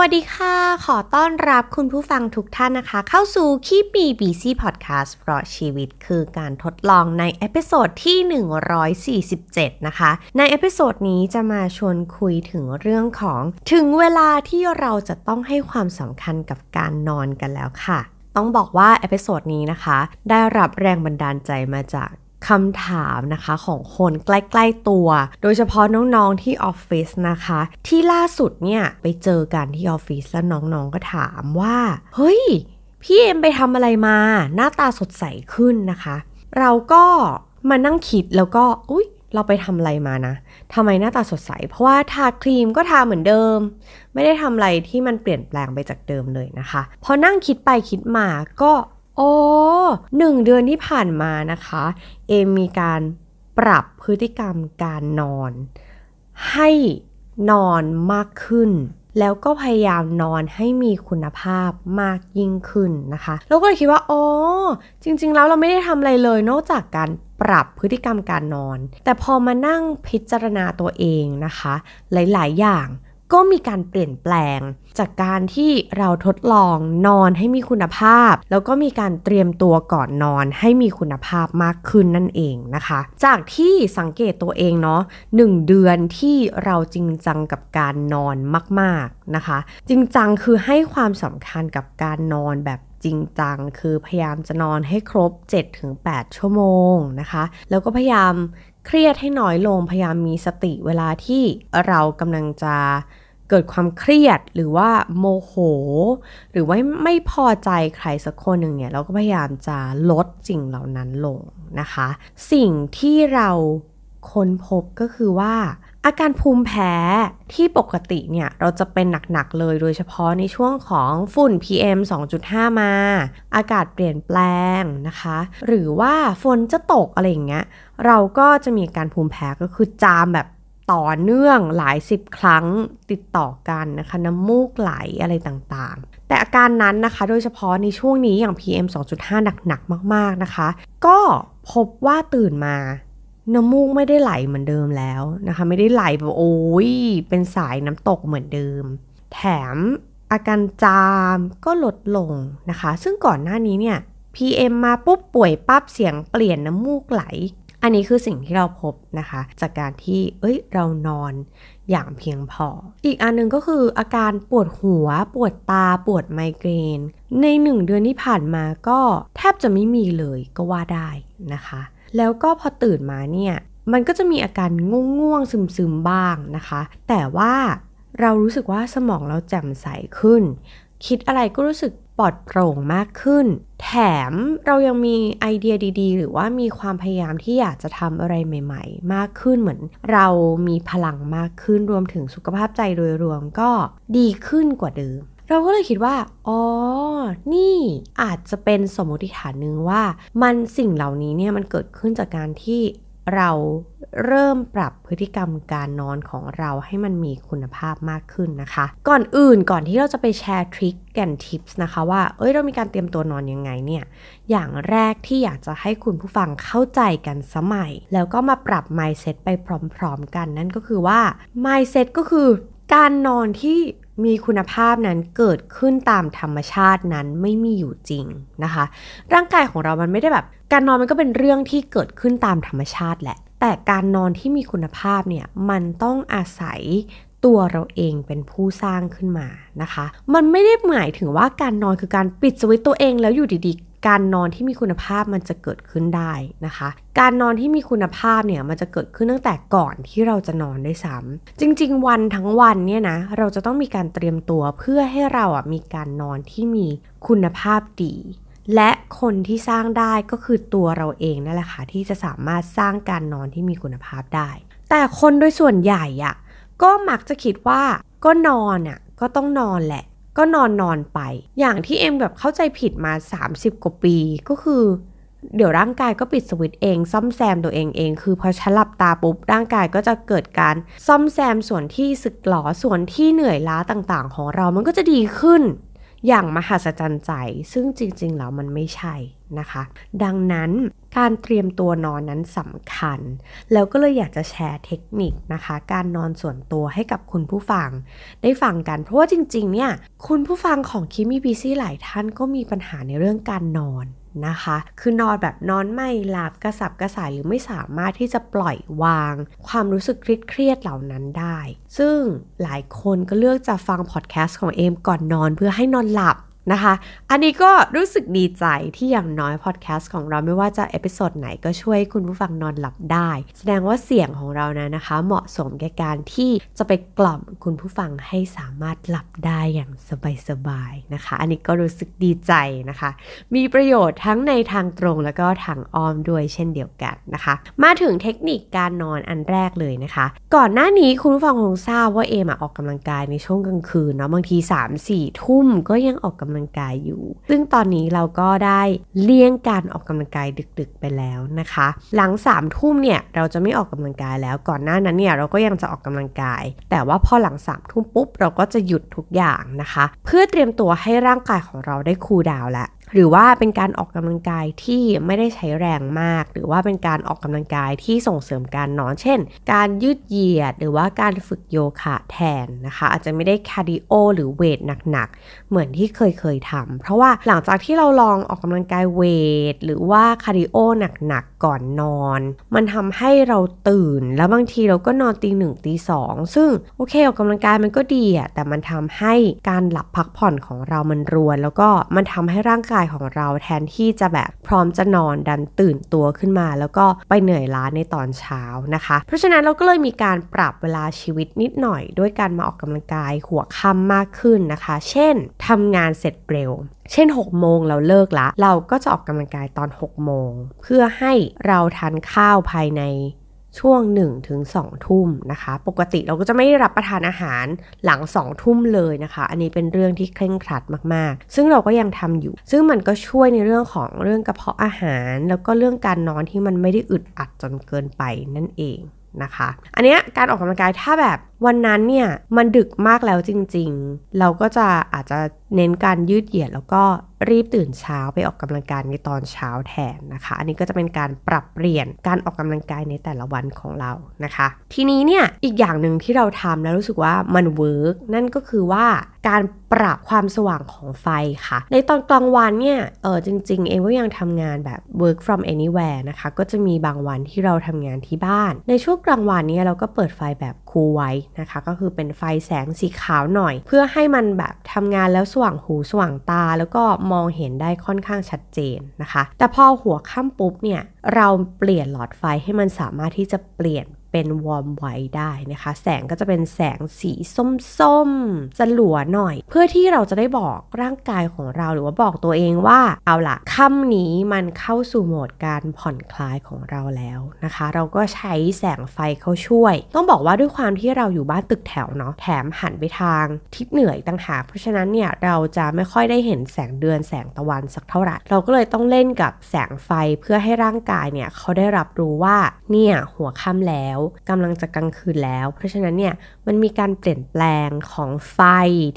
วัสดีค่ะ ขอต้อนรับคุณผู้ฟังทุกท่านนะคะ เข้าสู่ Keep Me Busy พอดแคสต์เพราะชีวิตคือการทดลองใน episode ที่ 147 นะคะ ใน episode นี้จะมาชวนคุยถึงเรื่องของ ถึงเวลาที่เราจะต้องให้ความสำคัญกับการนอนกันแล้วค่ะ ต้องบอกว่า episode นี้นะคะ ได้รับแรงบันดาลใจมาจาก คำถามนะคะของคนใกล้ๆตัว โดยเฉพาะน้องๆที่ออฟฟิศนะคะ ที่ล่าสุดเนี่ยไปเจอกันที่ออฟฟิศแล้วน้องๆก็ถามว่า เฮ้ย พี่เอ็มไปทำอะไรมา หน้าตาสดใสขึ้นนะคะ เราก็มานั่งคิดแล้วก็อุ๊ยเราไปทำอะไรมานะทำไมหน้าตาสดใส เพราะว่าทาครีมก็ทาเหมือนเดิม ไม่ได้ทำอะไรที่มันเปลี่ยนแปลงไปจากเดิมเลยนะคะ พอนั่งคิดไปคิดมาก็ โอ้หนึ่งเดือนที่ผ่านมานะคะ เอมมีการปรับพฤติกรรมการนอน ให้นอนมากขึ้น แล้วก็พยายามนอนให้มีคุณภาพมากยิ่งขึ้นนะคะ เราก็เลยคิดว่าอ๋อจริง ๆ แล้วเราไม่ได้ทำอะไรเลย นอกจากการปรับพฤติกรรมการนอน แต่พอมานั่งพิจารณาตัวเองนะคะ หลาย ๆ อย่าง ก็มีการเปลี่ยนแปลง จากการที่เราทดลองนอนให้มีคุณภาพ แล้วก็มีการเตรียมตัวก่อนนอนให้มีคุณภาพมากขึ้นนั่นเองนะคะ จากที่สังเกตตัวเองเนาะหนึ่งเดือนที่เราจริงจังกับการนอนมากๆนะคะ จริงจังคือให้ความสำคัญกับการนอนแบบจริงจังคือพยายามจะนอนให้ครบ 7-8 ชั่วโมงนะคะ แล้วก็พยายามเครียดให้น้อยลงพยายามมีสติเวลาที่เรากำลังจะ เกิดความเครียดหรือว่าโมโห หรือว่าไม่พอใจใครสักคนหนึ่งเนี่ยเราก็พยายามจะลดสิ่งเหล่านั้นลงนะคะ สิ่งที่เราค้นพบก็คือว่าอาการภูมิแพ้ที่ปกติเนี่ยเราจะเป็นหนักๆเลยโดยเฉพาะในช่วงของฝุ่น PM 2.5 มา อากาศเปลี่ยนแปลงนะคะ หรือว่าฝนจะตกอะไรอย่างเงี้ยเราก็จะมีการภูมิแพ้ก็คือจามแบบ ต่อเนื่องหลายสิบครั้งติดต่อกันนะคะน้ำมูกไหลอะไรต่างๆ แต่อาการนั้นนะคะ โดยเฉพาะในช่วงนี้อย่าง PM 2.5 หนักๆ มากๆนะคะ ก็พบว่าตื่นมาน้ำมูกไม่ได้ไหลเหมือนเดิมแล้วนะคะ ไม่ได้ไหลแบบโอ้ยเป็นสายน้ำตกเหมือนเดิม แถมอาการจามก็ลดลงนะคะ ซึ่งก่อนหน้านี้เนี่ย PM มาปุ๊บป่วยปั๊บเสียงเปลี่ยนน้ำมูกไหล อันนี้คือสิ่งที่เราพบนะคะ จากการที่ เอ้ย เรานอนอย่างเพียงพอ อีกอันนึงก็คืออาการปวดหัว ปวดตา ปวดไมเกรน ในหนึ่งเดือนที่ผ่านมาก็แทบจะไม่มีเลยก็ว่าได้นะคะ แล้วก็พอตื่นมาเนี่ย มันก็จะมีอาการง่วงๆซึมๆบ้างนะคะ แต่ว่าเรารู้สึกว่าสมองเราแจ่มใสขึ้น คิดอะไรก็รู้สึก ปลอดโปร่งมากขึ้น แถมเรายังมีไอเดียดีๆ หรือว่ามีความพยายามที่อยากจะทำอะไรใหม่ ๆ มากขึ้นเหมือน เรามีพลังมากขึ้นรวมถึงสุขภาพใจโดยรวมก็ดีขึ้นกว่าเดิมเราก็เลยคิดว่า อ๋อ นี่อาจจะเป็นสมมติฐานหนึ่งว่า มันสิ่งเหล่านี้เนี่ยมันเกิดขึ้นจากการที่ เราเริ่มปรับพฤติกรรมการนอนของเราให้มันมีคุณภาพมากขึ้นนะคะ ก่อนอื่นก่อนที่เราจะไปแชร์ทริคแกนทิปส์นะคะว่า เอ้ยเรามีการเตรียมตัวนอนยังไงเนี่ย อย่างแรกที่อยากจะให้คุณผู้ฟังเข้าใจกันสมัย แล้วก็มาปรับ mindset ไปพร้อม ๆ กันนั่นก็คือว่า mindset ก็คือการนอนที่ มีคุณภาพนั้นเกิดขึ้นตามธรรมชาตินั้นไม่มีอยู่จริงนะคะ ร่างกายของเรามันไม่ได้แบบ การนอนมันก็เป็นเรื่องที่เกิดขึ้นตามธรรมชาติแหละ แต่การนอนที่มีคุณภาพเนี่ยมันต้องอาศัยตัวเราเองเป็นผู้สร้างขึ้นมานะคะ มันไม่ได้หมายถึงว่าการนอนคือการปิดสวิตตัวเองแล้วอยู่ดีๆ การนอนที่มีคุณภาพมันจะเกิดขึ้นได้นะคะ การนอนที่มีคุณภาพเนี่ยมันจะเกิดขึ้นตั้งแต่ก่อนที่เราจะนอนได้ซ้ำจริง ๆ วันทั้งวันเนี่ยนะเราจะต้องมีการเตรียมตัวเพื่อให้เราอะมีการนอนที่มีคุณภาพดีและคนที่สร้างได้ก็คือตัวเราเองนั่นแหละค่ะที่จะสามารถสร้างการนอนที่มีคุณภาพได้ แต่คนโดยส่วนใหญ่อะก็มักจะคิดว่าก็นอนอะก็ต้องนอนแหละ ก็นอนนอนไป อย่างที่เอ็มแบบเข้าใจผิดมา 30 กว่าปีก็คือ เดี๋ยวร่างกายก็ปิดสวิตเอง ซ่อมแซมตัวเองเอง คือพอฉันหลับตาปุ๊บร่างกายก็จะเกิดการซ่อมแซมส่วนที่สึกหลอส่วนที่เหนื่อยล้าต่างๆ ของเรามันก็จะดีขึ้น อย่างมหัศจรรย์ใจ ซึ่งจริงๆแล้วมันไม่ใช่นะคะ ดังนั้น การเตรียมตัวนอนนั้นสำคัญ แล้วก็เลยอยากจะแชร์เทคนิคนะคะ การนอนส่วนตัวให้กับคุณผู้ฟัง ได้ฟังกัน เพราะว่าจริงๆเนี่ยคุณผู้ฟังของ Keep Me Busy หลายท่านก็มีปัญหาในเรื่องการนอนนะคะ คือนอนแบบนอนไม่หลับกระสับกระส่ายหรือไม่สามารถที่จะปล่อยวาง ความรู้สึกเครียดเหล่านั้นได้ ซึ่งหลายคนก็เลือกจะฟังพอดแคสต์ของเอมก่อนนอนเพื่อให้นอนหลับ นะคะ อันนี้ก็รู้สึกดีใจที่อย่างน้อยพอดแคสต์ของเราไม่ว่าจะ episode ไหนก็ช่วยคุณผู้ฟังนอนหลับได้ แสดงว่าเสียงของเรานะนะคะ เหมาะสมแก่การที่จะไปกล่อมคุณผู้ฟังให้สามารถหลับได้อย่างสบายๆนะคะ อันนี้ก็รู้สึกดีใจนะคะ มีประโยชน์ทั้งในทางตรงแล้วก็ทางอ้อมด้วยเช่นเดียวกันนะคะ มาถึงเทคนิคการนอนอันแรกเลยนะคะ ก่อนหน้านี้คุณผู้ฟังคงทราบว่าเอมออกกำลังกายในช่วงกลางคืนเนาะบางที3-4ทุ่มก็ยังออกกำลังกายอยู่ ซึ่งตอนนี้เราก็ได้เลี่ยงการออกกำลังกายดึกๆไปแล้วนะคะ หลังสามทุ่มเนี่ยเราจะไม่ออกกำลังกายแล้ว ก่อนหน้านั้นเนี่ยเราก็ยังจะออกกำลังกาย แต่ว่าพอหลังสามทุ่มปุ๊บเราก็จะหยุดทุกอย่างนะคะ เพื่อเตรียมตัวให้ร่างกายของเราได้ cool down และ หรือว่าเป็นการออกกำลังกายที่ไม่ได้ใช้แรงมาก หรือว่าเป็นการออกกำลังกายที่ส่งเสริมการนอน เช่น การยืดเหยียด หรือว่าการฝึกโยคะแทนนะคะ อาจจะไม่ได้ cardio หรือ weight หนักๆ เหมือนที่เคยเคยทำเพราะว่าหลังจากที่เราลองออกกำลังกายเวท หรือว่า cardio หนักๆ ก่อนนอน มันทำให้เราตื่น แล้วบางทีเราก็นอนตีหนึ่งตีสองซึ่งโอเคออกกำลังกายมันก็ดีอะแต่มันทำให้การหลับพักผ่อนของเรามันรวน แล้วก็มันทำให้ร่างกายของเราแทนที่จะแบบพร้อมจะนอนดันตื่นตัวขึ้นมา แล้วก็ไปเหนื่อยล้าในตอนเช้านะคะ เพราะฉะนั้นเราก็เลยมีการปรับเวลาชีวิตนิดหน่อย ด้วยการมาออกกำลังกายหัวค่ำมากขึ้นนะคะ เช่นทำงานเสร็จเร็วเช่น 6 โมงเราเลิกละ เราก็จะออกกำลังกายตอน 6 โมง เพื่อให้เราทานข้าวภายใน ช่วง1ถึง2ทุ่มนะคะ ปกติเราก็จะไม่รับประทานอาหารหลัง 2 ทุ่มเลยนะคะ อันนี้เป็นเรื่องที่เคร่งครัดมากๆ ซึ่งเราก็ยังทำอยู่ ซึ่งมันก็ช่วยในเรื่องของเรื่องกระเพาะอาหาร แล้วก็เรื่องการนอนที่มันไม่ได้อึดอัดจนเกินไปนั่นเองนะคะ อันเนี้ยการออกกำลังกายถ้าแบบวันนั้นเนี่ยมันดึกมากแล้วจริง ๆ เราก็จะอาจจะ เน้นการยืดเหยียดแล้วก็รีบตื่นเช้าไปออกกำลังกายในตอนเช้าแทนนะคะ อันนี้ก็จะเป็นการปรับเปลี่ยนการออกกำลังกายในแต่ละวันของเรานะคะ ทีนี้เนี่ยอีกอย่างหนึ่งที่เราทำแล้วรู้สึกว่ามัน work นั่นก็คือว่าการปรับความสว่างของไฟค่ะ ในตอนกลางวันเนี่ยเออจริง ๆ เอมก็ยังทำงานแบบ work from anywhere นะคะ ก็จะมีบางวันที่เราทำงานที่บ้าน ในช่วงกลางวันเนี่ยเราก็เปิดไฟแบบ cool ไว้นะคะ ก็คือเป็นไฟแสงสีขาวหน่อย เพื่อให้มันแบบทำงานแล้วสว่างหูสว่างตา แล้วก็มองเห็นได้ค่อนข้างชัดเจนนะคะ แต่พอหัวค่ำปุ๊บเนี่ยเราเปลี่ยนหลอดไฟให้มันสามารถที่จะเปลี่ยน เป็นวอร์มไว้ได้นะคะ แสงก็จะเป็นแสงสีส้มๆสลัวหน่อย เพื่อที่เราจะได้บอกร่างกายของเราหรือว่าบอกตัวเองว่าเอาละค่ำนี้มันเข้าสู่โหมดการผ่อนคลายของเราแล้วนะคะ เราก็ใช้แสงไฟเข้าช่วย ต้องบอกว่าด้วยความที่เราอยู่บ้านตึกแถวเนาะแถมหันไปทางทิศเหนือต่างหากเพราะฉะนั้นเนี่ยเราจะไม่ค่อยได้เห็นแสงเดือนแสงตะวันสักเท่าไหร่เราก็เลยต้องเล่นกับแสงไฟเพื่อให้ร่างกายเนี่ยเขาได้รับรู้ว่าเนี่ยหัวค่ำแล้วกำลังจะกลางคืนแล้ว เพราะฉะนั้นเนี่ยมันมีการเปลี่ยนแปลงของไฟ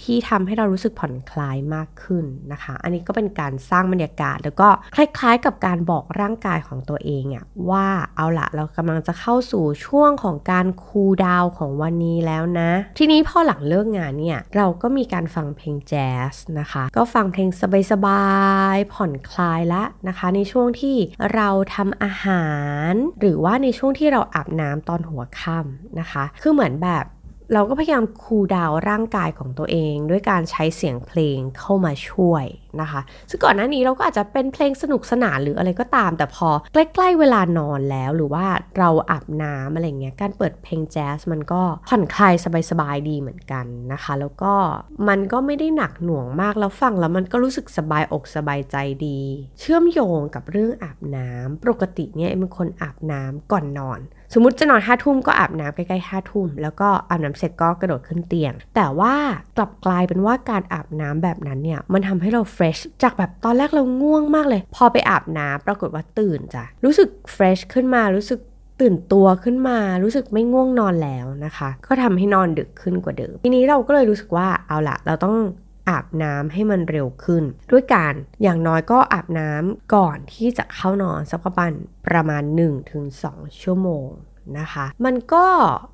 ที่ทำให้เรารู้สึกผ่อนคลายมากขึ้นนะคะ อันนี้ก็เป็นการสร้างบรรยากาศ แล้วก็คล้ายๆ กับการบอกร่างกายของตัวเองอะว่าเอาละเรากำลังจะเข้าสู่ช่วงของการคูลดาวของวันนี้แล้วนะ ทีนี้พอหลังเลิกงานเนี่ยเราก็มีการฟังเพลงแจ๊สนะคะ ก็ฟังเพลงสบายๆผ่อนคลายละนะคะ ในช่วงที่เราทำอาหาร หรือว่าในช่วงที่เราอาบน้ำตอนหัวค่ำนะคะ คือเหมือนแบบเราก็พยายามคูลดาวร่างกายของตัวเอง ด้วยการใช้เสียงเพลงเข้ามาช่วยนะคะ ซึ่งก่อนหน้านี้เราก็อาจจะเป็นเพลงสนุกสนานหรืออะไรก็ตาม แต่พอใกล้ๆเวลานอนแล้วหรือว่าเราอาบน้ำอะไรเงี้ยการเปิดเพลงแจ๊สมันก็ผ่อนคลายสบายๆดีเหมือนกันนะคะ แล้วก็มันก็ไม่ได้หนักหน่วงมากแล้วฟังแล้วมันก็รู้สึกสบายอกสบายใจดี เชื่อมโยงกับเรื่องอาบน้ำปกติเนี่ยเป็นคนอาบน้ำก่อนนอน สมมติจะนอนห้าทุ่มก็อาบน้ำใกล้ๆห้าทุ่มแล้วก็อาบน้ำเสร็จก็กระโดดขึ้นเตียง แต่ว่ากลับกลายเป็นว่าการอาบน้ำแบบนั้นเนี่ยมันทำให้เรา fresh จากแบบตอนแรกเราง่วงมากเลย พอไปอาบน้ำปรากฏว่าตื่นจ้ะรู้สึก fresh ขึ้นมารู้สึกตื่นตัวขึ้นมารู้สึกไม่ง่วงนอนแล้วนะคะ ก็ทำให้นอนดึกขึ้นกว่าเดิม ทีนี้เราก็เลยรู้สึกว่าเอาละเราต้อง อาบน้ำให้มันเร็วขึ้น ด้วยการอย่างน้อยก็อาบน้ำก่อนที่จะเข้านอนสักประมาณประมาณ 1-2 ชั่วโมงนะคะ มันก็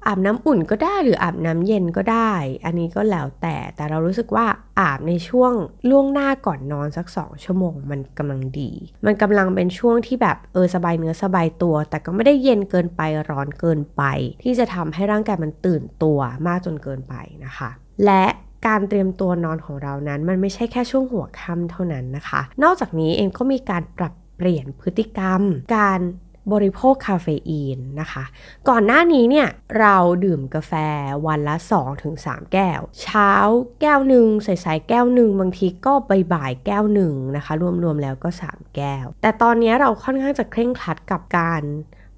อาบน้ำอุ่นก็ได้หรืออาบน้ำเย็นก็ได้ อันนี้ก็แล้วแต่แต่เรารู้สึกว่าอาบในช่วงล่วงหน้าก่อนนอนสัก 2 ชั่วโมง มันกำลังดี มันกำลังเป็นช่วงที่แบบเออสบายเนื้อสบายตัว แต่ก็ไม่ได้เย็นเกินไปร้อนเกินไป ที่จะทำให้ร่างกายมันตื่นตัวมากจนเกินไปนะคะ และ การเตรียมตัวนอนของเรานั้น มันไม่ใช่แค่ช่วงหัวค่ำเท่านั้นนะคะ นอกจากนี้เองก็มีการปรับเปลี่ยนพฤติกรรม การบริโภคคาเฟอีนนะคะ ก่อนหน้านี้เนี่ยเราดื่มกาแฟวันละ 2-3 แก้ว เช้าแก้วหนึ่งใส่ๆแก้วหนึ่งบางทีก็บ่ายๆแก้วหนึ่งนะคะ รวมๆแล้วก็ 3 แก้ว แต่ตอนนี้เราค่อนข้างจะเคร่งครัดกับการ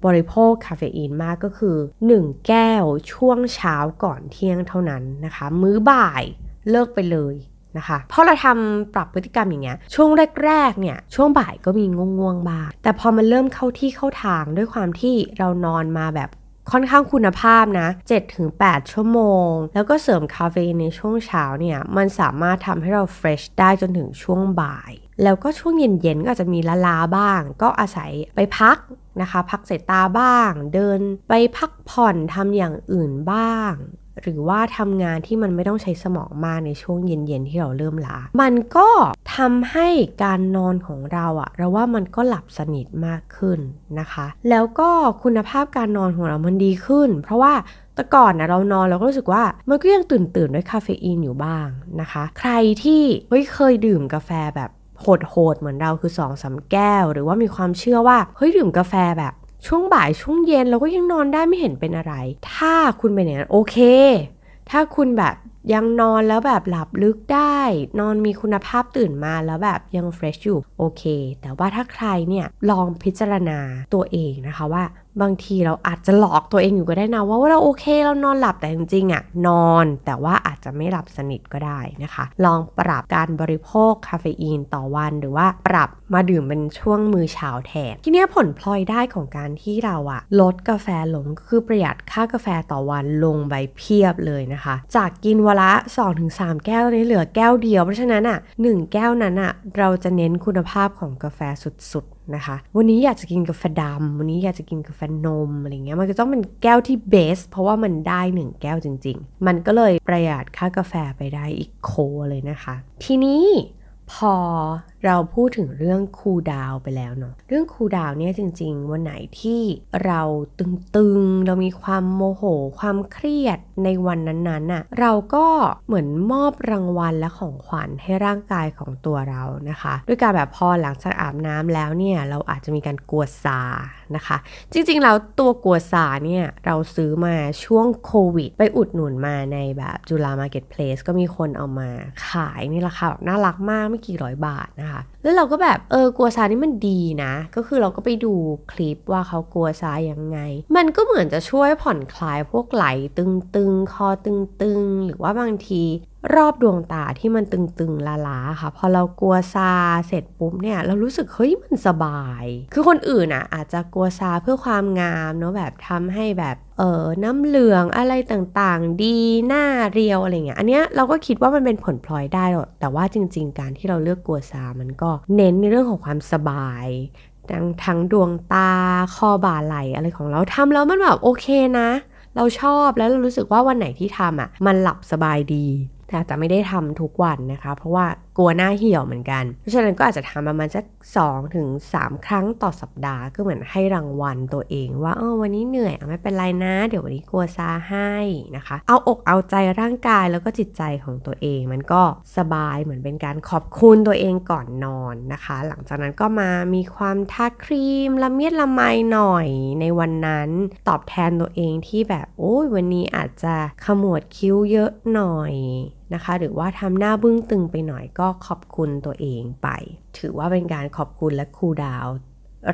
บริโภคคาเฟอีนมากก็คือ 1 แก้วช่วงเช้าก่อนเที่ยงเท่านั้นนะคะ มื้อบ่ายเลิกไปเลยนะคะพราะเราทำปรับพฤติกรรมอย่างเงี้ยช่วงแรกๆเนี่ยช่วงบ่ายก็มีง่วงๆบ้างแต่พอมันเริ่มเข้าที่เข้าทางด้วยความที่เรานอนมาแบบค่อนข้างคุณภาพนะ 7-8 ชั่วโมง แล้วก็เสริมคาเฟอีนในช่วงเช้าเนี่ย มันสามารถทำให้เราเฟรชได้จนถึงช่วงบ่าย แล้วก็ช่วงเย็นๆ ก็อาจจะมีละลาบ้าง ก็อาศัยไปพัก นะคะ พักสายตาบ้าง เดินไปพักผ่อนทำอย่างอื่นบ้าง หรือว่าทำงานที่มันไม่ต้องใช้สมองมากในช่วงเย็นๆที่เราเริ่มล้ามันก็ทำให้การนอนของเราอะเราว่ามันก็หลับสนิทมากขึ้นนะคะ แล้วก็คุณภาพการนอนของเรามันดีขึ้น เพราะว่าแต่ก่อนนะเรานอนเราก็รู้สึกว่ามันก็ยังตื่นตื่นด้วยคาเฟอีนอยู่บ้างนะคะ ใครที่เฮ้ยเคยดื่มกาแฟแบบ โหดๆเหมือนเราคือ2อสาแก้ว หรือว่ามีความเชื่อว่าเฮ้ยดื่มกาแฟแบบช่วงบ่ายช่วงเย็นเราก็ยังนอนได้ไม่เห็นเป็นอะไร ถ้าคุณเป็นอย่างนั้นโอเค ถ้าคุณแบบ ยังนอนแล้วแบบหลับลึกได้ นอนมีคุณภาพตื่นมาแล้วแบบยังเฟรชอยู่โอเค แต่ว่าถ้าใครเนี่ยลองพิจารณาตัวเองนะคะว่าบางทีเราอาจจะหลอกตัวเองอยู่ก็ได้นะว่าเราโอเคเรานอนหลับแต่จริงๆอะ่ะนอนแต่ว่าอาจจะไม่หลับสนิทก็ได้นะคะ ลองปรับการบริโภคคาเฟอีนต่อวันหรือว่าปรับมาดื่มเป็นช่วงมือเช้าแทน ทีนี้ผลพลอยได้ของการที่เราอะลดกาแฟลงคือประหยัดค่ากาแฟต่อวันลงไปเพียบเลยนะคะ จากกินวันละ 2-3 แก้วตอนนี้เหลือแก้วเดียว เพราะฉะนั้นอะ1แก้วนั้นอะเราจะเน้นคุณภาพของกาแฟสุดๆนะคะ วันนี้อยากจะกินกาแฟดำวันนี้อยากจะกินกาแฟนมอะไรเงี้ยมันก็ต้องเป็นแก้วที่เบส เพราะว่ามันได้หนึ่งแก้วจริง ๆ มันก็เลยประหยัดค่ากาแฟไปได้อีกโคเลยนะคะ ทีนี้ พอเราพูดถึงเรื่องคูดาวไปแล้วเนาะเรื่องคูดาวเนี่ยจริง ๆ วันไหนที่เราตึงๆ เรามีความโมโห ความเครียดในวันนั้นๆน่ะเราก็เหมือนมอบรางวัลและของขวัญให้ร่างกายของตัวเรานะคะ ด้วยการแบบพอหลังจากอาบน้ำแล้วเนี่ยเราอาจจะมีการกวดซานะคะ จริงๆแล้วตัวกวดซาเนี่ยเราซื้อมาช่วงโควิด ไปอุดหนุนมาในแบบจุฬามาร์เก็ตเพลสก็มีคนเอามาขายนี่ราคาแบบน่ารักมากไม่กี่ร้อยบาทนะคะ แล้วเราก็แบบเออกัวซานี่มันดีนะ ก็คือเราก็ไปดูคลิปว่าเขากัวซายังไง มันก็เหมือนจะช่วยผ่อนคลายพวกไหลตึงๆ คอตึงๆ หรือว่าบางที รอบดวงตาที่มันตึงๆลาๆค่ะ พอเรากลัวซาเสร็จปุ๊บเนี่ยเรารู้สึกเฮ้ยมันสบาย คือคนอื่นอะอาจจะกลัวซาเพื่อความงามเนาะแบบทำให้แบบเออน้ำเหลืองอะไรต่างๆ ดีหน้าเรียวอะไรเงี้ย อันเนี้ยเราก็คิดว่ามันเป็นผลพลอยได้หรอกแต่ว่าจริง ๆ การที่เราเลือกกลัวซามันก็เน้นในเรื่องของความสบายทั้งทั้งดวงตาคอบ่าไหลอะไรของเราทำแล้วมันแบบโอเคนะ เราชอบแล้วเรารู้สึกว่าวันไหนที่ทำอะ มันหลับสบายดี แต่อาจจะไม่ได้ทำทุกวันนะคะ เพราะว่า กลัวหน้าเหี่ยวเหมือนกัน เพราะฉะนั้นก็อาจจะทำประมาณสักสองถึงสามครั้งต่อสัปดาห์ก็เหมือนให้รางวัลตัวเอง ว่าเออวันนี้เหนื่อยไม่เป็นไรนะ เดี๋ยววันนี้กลัวซาให้นะคะ เอาอกเอาใจร่างกายแล้วก็จิตใจของตัวเอง มันก็สบายเหมือนเป็นการขอบคุณตัวเองก่อนนอนนะคะ หลังจากนั้นก็มามีความทาครีมละเมียดละไมหน่อยในวันนั้นตอบแทนตัวเองที่แบบโอ้ยวันนี้อาจจะขมวดคิ้วเยอะหน่อยนะคะ หรือว่าทำหน้าบึ้งตึงไปหน่อยก็ขอบคุณตัวเองไป ถือว่าเป็นการขอบคุณและ cool down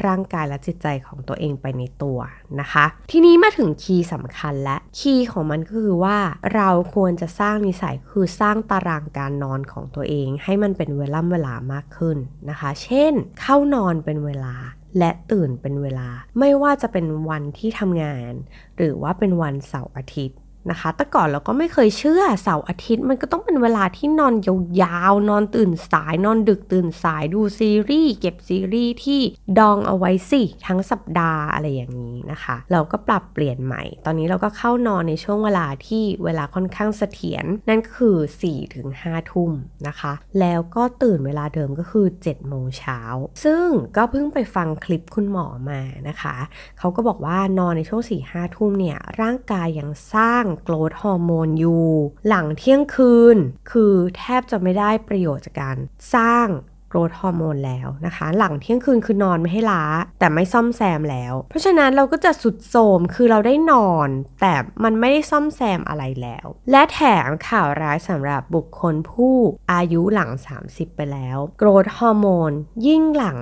ร่างกายและจิตใจของตัวเองไปในตัวนะคะ ทีนี้มาถึง key สำคัญและ key ของมันก็คือว่าเราควรจะสร้างนิสัยคือสร้างตารางการนอนของตัวเอง ให้มันเป็นเวลาเวลามากขึ้นนะคะ เช่น เข้านอนเป็นเวลาและตื่นเป็นเวลา ไม่ว่าจะเป็นวันที่ทำงาน หรือว่าเป็นวันเสาร์อาทิตย์ นะคะ แต่ก่อนเราก็ไม่เคยเชื่อเสาร์อาทิตย์มันก็ต้องเป็นเวลาที่นอนยาวๆ นอนตื่นสาย นอนดึกตื่นสายดูซีรีส์เก็บซีรีส์ที่ดองเอาไว้สิ ทั้งสัปดาห์อะไรอย่างนี้นะคะ เราก็ปรับเปลี่ยนใหม่ ตอนนี้เราก็เข้านอนในช่วงเวลาที่เวลาค่อนข้างเสถียรนั่นคือ4ถึง5ทุ่มนะคะ แล้วก็ตื่นเวลาเดิมก็คือ7โมงเช้าซึ่งก็เพิ่งไปฟังคลิปคุณหมอมานะคะ เขาก็บอกว่านอนในช่วง4ี่ห้าทุ่มเนี่ยร่างกายยังสร้างโกรทฮอร์โมนอยู่ หลังเที่ยงคืน คือแทบจะไม่ได้ประโยชน์จากการสร้างโกรทฮอร์โมนแล้วนะคะ หลังเที่ยงคืนคือนอนไม่ให้ล้า แต่ไม่ซ่อมแซมแล้ว เพราะฉะนั้นเราก็จะสุดโทมคือเราได้นอน แต่มันไม่ได้ซ่อมแซมอะไรแล้ว และแถมข่าวร้ายสำหรับบุคคลผู้อายุหลัง 30 ไปแล้ว โกรทฮอร์โมนยิ่งหลัง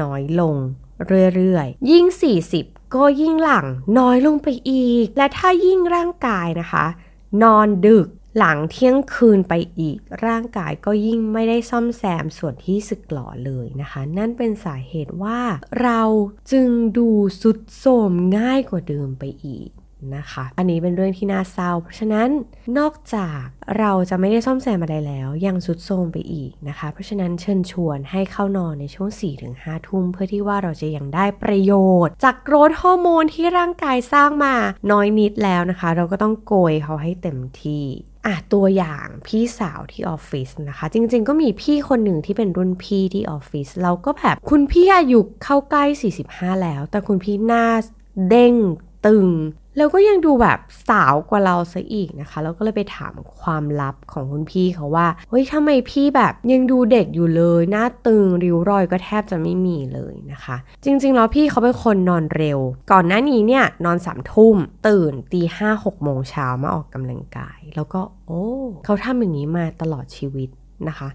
น้อยลงเรื่อยๆ ยิ่ง 40 ก็ยิ่งหลังน้อยลงไปอีก และถ้ายิ่งร่างกายนะคะ นอนดึกหลังเที่ยงคืนไปอีก ร่างกายก็ยิ่งไม่ได้ซ่อมแซมส่วนที่สึกหล่อเลยนะคะ นั่นเป็นสาเหตุว่าเราจึงดูทรุดโทรมง่ายกว่าเดิมไปอีก นะคะ อันนี้เป็นเรื่องที่น่าเศร้า เพราะฉะนั้นนอกจากเราจะไม่ได้ซ่อมแซมอะไรแล้วยังทรุดโทรมไปอีกนะคะ เพราะฉะนั้นเชิญชวนให้เข้านอนในช่วง 4-5 ทุ่มเพื่อที่ว่าเราจะยังได้ประโยชน์ จาก growth hormone ที่ร่างกายสร้างมาน้อยนิดแล้วนะคะ เราก็ต้องโกยเขาให้เต็มที่อะตัวอย่างพี่สาวที่ออฟฟิศนะคะ จริงๆ ก็มีพี่คนหนึ่งที่เป็นรุ่นพี่ที่ออฟฟิศเราก็แบบคุณพี่อายุเข้าใกล้ 45 แล้ว แต่คุณพี่หน้าเด้งตึง แล้วก็ยังดูแบบสาวกว่าเราซะอีกนะคะ แล้วก็เลยไปถามความลับของคุณพี่เขาว่า เฮ้ยทำไมพี่แบบยังดูเด็กอยู่เลย หน้าตึงริ้วรอยก็แทบจะไม่มีเลยนะคะ จริงๆแล้วพี่เขาเป็นคนนอนเร็ว ก่อนหน้านี้เนี่ยนอนสามทุ่ม ตื่นตีห้าหกโมงเช้ามาออกกำลังกาย แล้วก็โอ้เขาทำอย่างนี้มาตลอดชีวิต นะคะ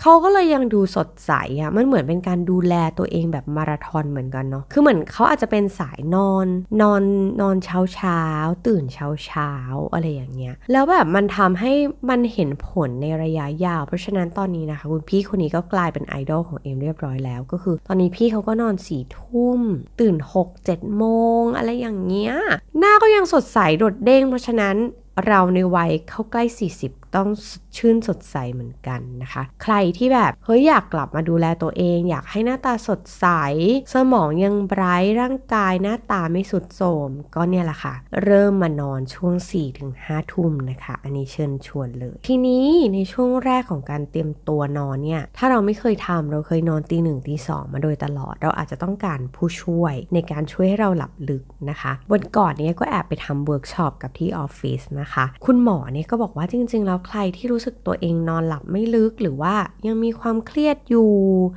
เขาก็เลยยังดูสดใสอะ่ะมันเหมือนเป็นการดูแลตัวเองแบบมาราธอนเหมือนกันเนาะคือเหมือนเขาอาจจะเป็นสายนอนนอนนอนเช้าเช้าตื่นเช้าเช้าอะไรอย่างเงี้ยแล้วแบบมันทำให้มันเห็นผลในระยะยาว เพราะฉะนั้นตอนนี้นะคะ คุณพี่คนนี้ก็กลายเป็นไอดอลของเอ็มเรียบร้อยแล้ว ก็คือ ตอนนี้พี่เขาก็นอนสี่ทุ่มตื่น6 7โมง อะไรอย่างเงี้ยหน้าก็ยังสดใสโดดเด้งเพราะฉะนั้นเราในวัยเข้าใกล้ 40 ต้องชื่นสดใสเหมือนกันนะคะ ใครที่แบบเฮ้ยอยากกลับมาดูแลตัวเอง อยากให้หน้าตาสดใส สมองยังไบรท์ร่างกายหน้าตาไม่สุดโทมก็เนี่ยแหละค่ะ เริ่มมานอนช่วง 4-5 ทุ่มนะคะ อันนี้เชิญชวนเลย ทีนี้ในช่วงแรกของการเตรียมตัวนอนเนี่ย ถ้าเราไม่เคยทำเราเคยนอนตีหนึ่งตีสองมาโดยตลอด เราอาจจะต้องการผู้ช่วยในการช่วยให้เราหลับลึกนะคะวันก่อนเนี้ยก็แอบไปทำเวิร์กช็อปกับที่ออฟฟิศนะคะ คุณหมอเนี่ยก็บอกว่าจริง ๆ แล้วใครที่รู้สึกตัวเองนอนหลับไม่ลึกหรือว่ายังมีความเครียดอยู่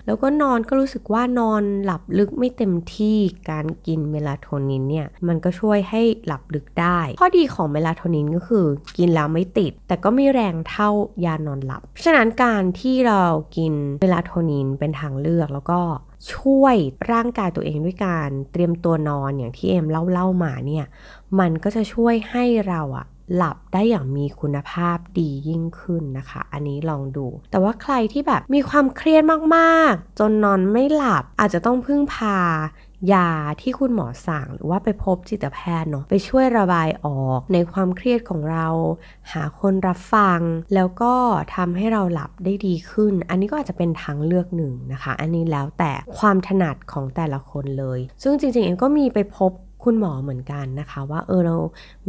แล้วก็นอนก็รู้สึกว่านอนหลับลึกไม่เต็มที่การกินเมลาโทนินเนี่ยมันก็ช่วยให้หลับลึกได้ ข้อดีของเมลาโทนินก็คือ กินแล้วไม่ติด แต่ก็ไม่แรงเท่ายานอนหลับ ฉะนั้นการที่เรากินเมลาโทนินเป็นทางเลือกแล้วก็ช่วยร่างกายตัวเองด้วยการเตรียมตัวนอนอย่างที่เอ็มเล่าเล่ามาเนี่ย มันก็จะช่วยให้เราอะ หลับได้อย่างมีคุณภาพดียิ่งขึ้นนะคะ อันนี้ลองดู แต่ว่าใครที่แบบมีความเครียดมากๆ จนนอนไม่หลับอาจจะต้องพึ่งพายาที่คุณหมอสั่งหรือว่าไปพบจิตแพทย์เนาะไปช่วยระบายออกในความเครียดของเรา หาคนรับฟัง แล้วก็ทำให้เราหลับได้ดีขึ้น อันนี้ก็อาจจะเป็นทางเลือกหนึ่งนะคะ อันนี้แล้วแต่ความถนัดของแต่ละคนเลย ซึ่งจริงๆเองก็มีไปพบ คุณหมอเหมือนกันนะคะ ว่าเออเรา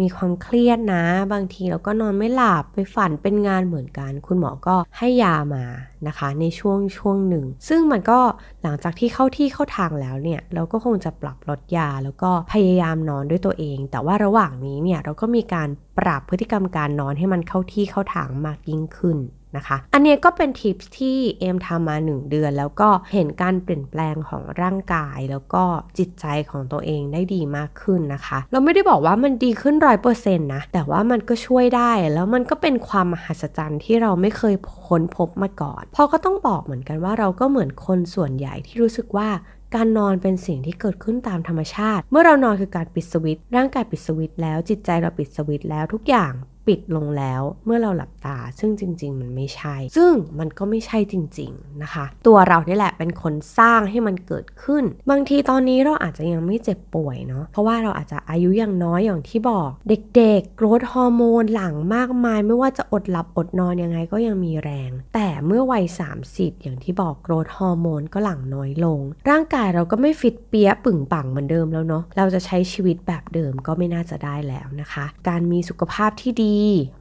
มีความเครียดนะ บางทีเราก็นอนไม่หลับไปฝันเป็นงานเหมือนกัน คุณหมอก็ให้ยามานะคะ ในช่วงช่วงหนึ่ง ซึ่งมันก็หลังจากที่เข้าที่เข้าทางแล้วเนี่ย เราก็คงจะปรับลดยาแล้วก็พยายามนอนด้วยตัวเอง แต่ว่าระหว่างนี้เนี่ยเราก็มีการปรับพฤติกรรมการนอนให้มันเข้าที่เข้าทางมากยิ่งขึ้น นะคะ อันนี้ก็เป็นทิปที่เอมทำมา 1 เดือน แล้วก็เห็นการเปลี่ยนแปลงของร่างกาย แล้วก็จิตใจของตัวเองได้ดีมากขึ้นนะคะ เราไม่ได้บอกว่ามันดีขึ้นร้อยเปอร์เซ็นต์นะ แต่ว่ามันก็ช่วยได้ แล้วมันก็เป็นความมหัศจรรย์ที่เราไม่เคยค้นพบมาก่อน พอก็ต้องบอกเหมือนกันว่าเราก็เหมือนคนส่วนใหญ่ที่รู้สึกว่าการนอนเป็นสิ่งที่เกิดขึ้นตามธรรมชาติ เมื่อเรานอนคือการปิดสวิตช์ร่างกายปิดสวิตช์แล้วจิตใจเราปิดสวิตช์แล้วทุกอย่าง ปิดลงแล้วเมื่อเราหลับตา ซึ่งจริง ๆ มันไม่ใช่ ซึ่งมันก็ไม่ใช่จริง ๆนะคะ ตัวเรานี่แหละเป็นคนสร้างให้มันเกิดขึ้น บางทีตอนนี้เราอาจจะยังไม่เจ็บป่วยเนาะเพราะว่าเราอาจจะอายุยังน้อยอย่างที่บอก เด็กๆ โกรทฮอร์โมนหลั่งมากมาย ไม่ว่าจะอดหลับอดนอนยังไงก็ยังมีแรง แต่เมื่อวัย 30 อย่างที่บอกโกรทฮอร์โมนก็หลั่งน้อยลง ร่างกายเราก็ไม่ฟิตเปี้ยปึ่งปังเหมือนเดิมแล้วเนาะเราจะใช้ชีวิตแบบ เดิมก็ไม่น่าจะได้แล้วนะคะ การมีสุขภาพที่ดี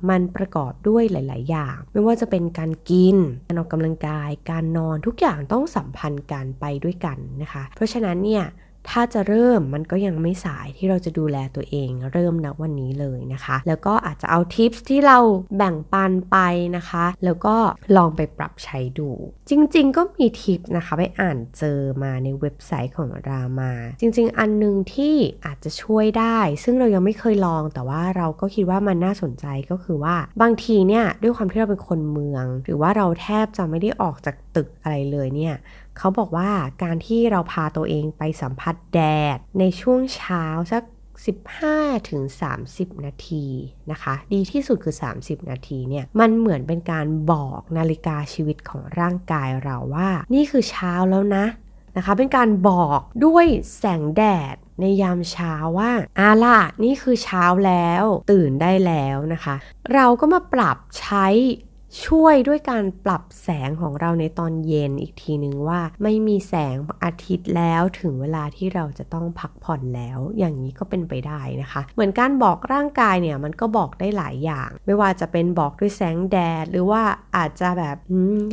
มันประกอบด้วยหลาย ๆ อย่าง ไม่ว่าจะเป็นการกิน การออกกำลังกาย การนอนทุกอย่างต้องสัมพันธ์กันไปด้วยกันนะคะ เพราะฉะนั้นเนี่ย ถ้าจะเริ่มมันก็ยังไม่สายที่เราจะดูแลตัวเอง เริ่มณวันนี้เลยนะคะ แล้วก็อาจจะเอาทิปส์ที่เราแบ่งปันไปนะคะ แล้วก็ลองไปปรับใช้ดู จริง ๆ ก็มีทิปนะคะไปอ่านเจอมาในเว็บไซต์ของรามา จริง ๆ อันนึงที่อาจจะช่วยได้ ซึ่งเรายังไม่เคยลอง แต่ว่าเราก็คิดว่ามันน่าสนใจก็คือว่าบางทีเนี่ยด้วยความที่เราเป็นคนเมือง หรือว่าเราแทบจะไม่ได้ออกจากตึกอะไรเลยเนี่ย เขาบอกว่าการที่เราพาตัวเองไปสัมผัสแดดในช่วงเช้าสัก 15ถึง30 นาทีนะคะ ดีที่สุดคือ 30 นาทีเนี่ย มันเหมือนเป็นการบอกนาฬิกาชีวิตของร่างกายเราว่า นี่คือเช้าแล้วนะนะคะ เป็นการบอกด้วยแสงแดดในยามเช้าว่าอาล่ะนี่คือเช้าแล้วตื่นได้แล้วนะคะ เราก็มาปรับใช้ ช่วยด้วยการปรับแสงของเราในตอนเย็นอีกทีนึงว่า ไม่มีแสงอาทิตย์แล้วถึงเวลาที่เราจะต้องพักผ่อนแล้ว อย่างนี้ก็เป็นไปได้นะคะ เหมือนการบอกร่างกายเนี่ยมันก็บอกได้หลายอย่าง ไม่ว่าจะเป็นบอกด้วยแสงแดด หรือว่าอาจจะแบบ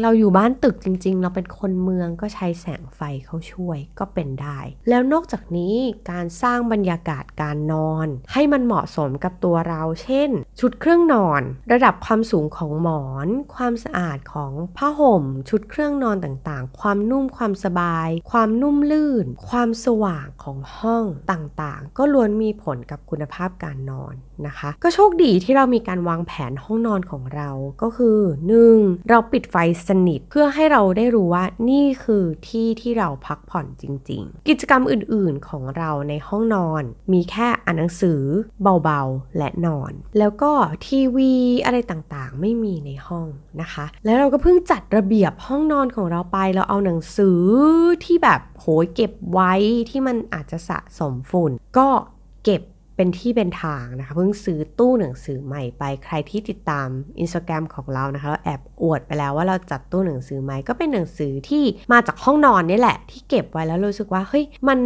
เราอยู่บ้านตึกจริง ๆ เราเป็นคนเมืองก็ใช้แสงไฟเข้าช่วยก็เป็นได้ แล้วนอกจากนี้การสร้างบรรยากาศการนอน ให้มันเหมาะสมกับตัวเรา เช่น ชุดเครื่องนอน ระดับความสูงของหมอนความสะอาดของผ้าห่ม ชุดเครื่องนอนต่างๆ ความนุ่มความสบาย ความนุ่มลื่น ความสว่างของห้องต่างๆ ก็ล้วนมีผลกับคุณภาพการนอนนะคะ ก็โชคดีที่เรามีการวางแผนห้องนอนของเราก็คือ 1. เราปิดไฟสนิทเพื่อให้เราได้รู้ว่านี่คือที่ที่เราพักผ่อนจริง ๆ กิจกรรมอื่นๆของเราในห้องนอน มีแค่อ่านหนังสือเบาๆและนอน แล้วก็ทีวีอะไรต่างๆ ไม่มีในห้องนะคะ แล้วเราก็เพิ่งจัดระเบียบห้องนอนของเราไป เราเอาหนังสือที่แบบโหยเก็บไว้ที่มันอาจจะสะสมฝุ่น ก็เก็บเป็นที่เป็นทางนะคะ เพิ่งซื้อตู้หนังสือใหม่ไปใครที่ติดตามอินสตาแกรมของเรานะคะเราแอบอวดไปแล้วว่าเราจัดตู้หนังสือใหม่ก็เป็นหนังสือที่มาจากห้องนอนนี่แหละ ที่เก็บไว้แล้วรู้สึกว่าเฮ้ยมัน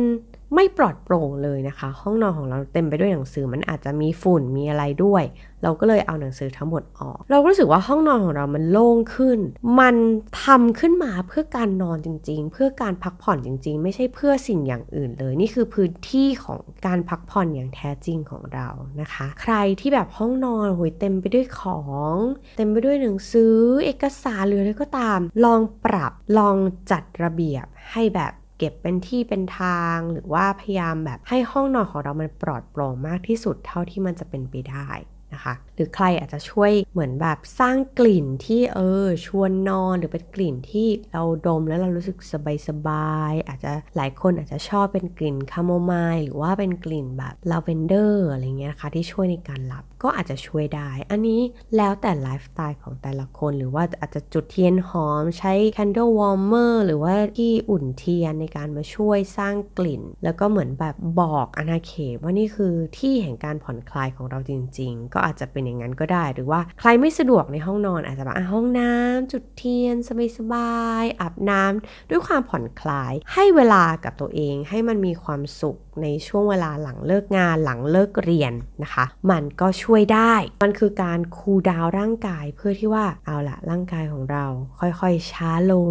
ไม่ปลอดโปร่งเลยนะคะ ห้องนอนของเราเต็มไปด้วยหนังสือมันอาจจะมีฝุ่นมีอะไรด้วย เราก็เลยเอาหนังสือทั้งหมดออก เราก็รู้สึกว่าห้องนอนของเรามันโล่งขึ้น มันทำขึ้นมาเพื่อการนอนจริง ๆ เพื่อการพักผ่อนจริง ๆ ไม่ใช่เพื่อสิ่งอย่างอื่นเลย นี่คือพื้นที่ของการพักผ่อนอย่างแท้จริงของเรานะคะ ใครที่แบบห้องนอนโหยเต็มไปด้วยของ เต็มไปด้วยหนังสือ เอกสารหรืออะไรก็ตาม ลองปรับลองจัดระเบียบให้แบบ เก็บเป็นที่เป็นทาง หรือว่าพยายามแบบให้ห้องนอนของเรามันปลอดโปร่งมากที่สุดเท่าที่มันจะเป็นไปได้ นะคะ หรือใครอาจจะช่วยเหมือนแบบสร้างกลิ่นที่เออชวนนอนหรือเป็นกลิ่นที่เราดมแล้วเรารู้สึกสบายสบายอาจจะหลายคนอาจจะชอบเป็นกลิ่นคาโมไมล์หรือว่าเป็นกลิ่นแบบลาเวนเดอร์อะไรเงี้ยนะคะที่ช่วยในการหลับก็อาจจะช่วยได้ อันนี้แล้วแต่ไลฟ์สไตล์ของแต่ละคน หรือว่าอาจจะจุดเทียนหอมใช้ candle warmer หรือว่าที่อุ่นเทียนในการมาช่วยสร้างกลิ่น แล้วก็เหมือนแบบบอกอาณาเขตว่านี่คือที่แห่งการผ่อนคลายของเราจริง ๆ ก็อาจจะเป็นอย่างนั้นก็ได้ หรือว่าใครไม่สะดวกในห้องนอนอาจจะแบบห้องน้ำจุดเทียนสบายๆอาบน้ำด้วยความผ่อนคลาย ให้เวลากับตัวเองให้มันมีความสุขในช่วงเวลาหลังเลิกงานหลังเลิกเรียนนะคะ มันก็ช่วยได้ มันคือการคูลดาวร่างกายเพื่อที่ว่าเอาละร่างกายของเราค่อยๆ ช้าลง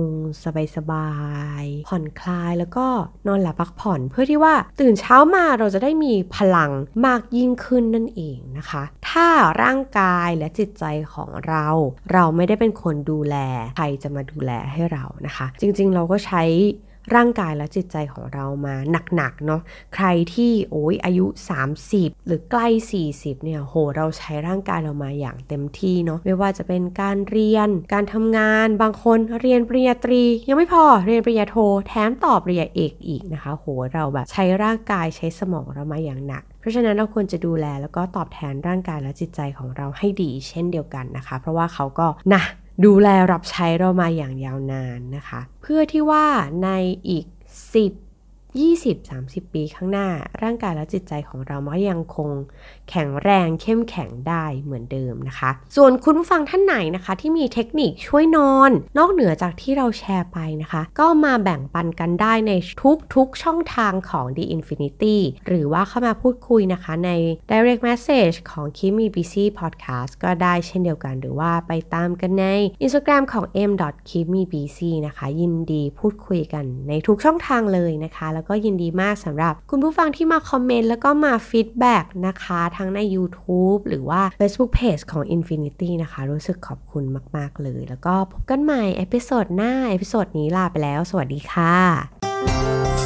สบายๆผ่อนคลายแล้วก็นอนหลับพักผ่อนเพื่อที่ว่าตื่นเช้ามาเราจะได้มีพลังมากยิ่งขึ้นนั่นเองนะคะ ถ้าร่างกายและจิตใจของเรา เราไม่ได้เป็นคนดูแล ใครจะมาดูแลให้เรานะคะ จริงๆ เราก็ใช้ ร่างกายและจิตใจของเรามาหนักๆเนาะใครที่โอ้ยอายุ 30 หรือใกล้ 40เนี่ยโหเราใช้ร่างกายเรามาอย่างเต็มที่เนาะไม่ว่าจะเป็นการเรียน การทำงานบางคนเรียนปริญญาตรี ยังไม่พอเรียนปริญญาโท แถมต่อปริญญาเอกอีกนะคะโหเราแบบใช้ร่างกายใช้สมองเรามาอย่างหนักเพราะฉะนั้นเราควรจะดูแลแล้วก็ตอบแทนร่างกายและจิตใจของเราให้ดีเช่นเดียวกันนะคะ เพราะว่าเขาก็นะ ดูแลรับใช้เรามาอย่างยาวนานนะคะ เพื่อที่ว่าในอีก 10 20-30 ปีข้างหน้า ร่างกายและจิตใจของเราก็ยังคงแข็งแรงเข้มแข็งได้เหมือนเดิมนะคะ ส่วนคุณผู้ฟังท่านไหนนะคะ ที่มีเทคนิคช่วยนอน นอกเหนือจากที่เราแชร์ไปนะคะ ก็มาแบ่งปันกันได้ในทุกๆช่องทางของ The Infinity หรือว่าเข้ามาพูดคุยนะคะใน direct message ของ Kimi BC Podcast ก็ได้เช่นเดียวกัน หรือว่าไปตามกันใน Instagram ของ m.kimibc นะคะ ยินดีพูดคุยกันในทุกช่องทางเลยนะคะแล้วก็ยินดีมากสำหรับ คุณผู้ฟังที่มาคอมเมนต์แล้วก็มา feedback นะคะ ทั้งใน YouTube หรือว่า Facebook Page ของ Infinity นะคะ รู้สึกขอบคุณมาก ๆ เลย แล้วก็พบกันใหม่ episode หน้า episode นี้ลาไปแล้ว สวัสดีค่ะ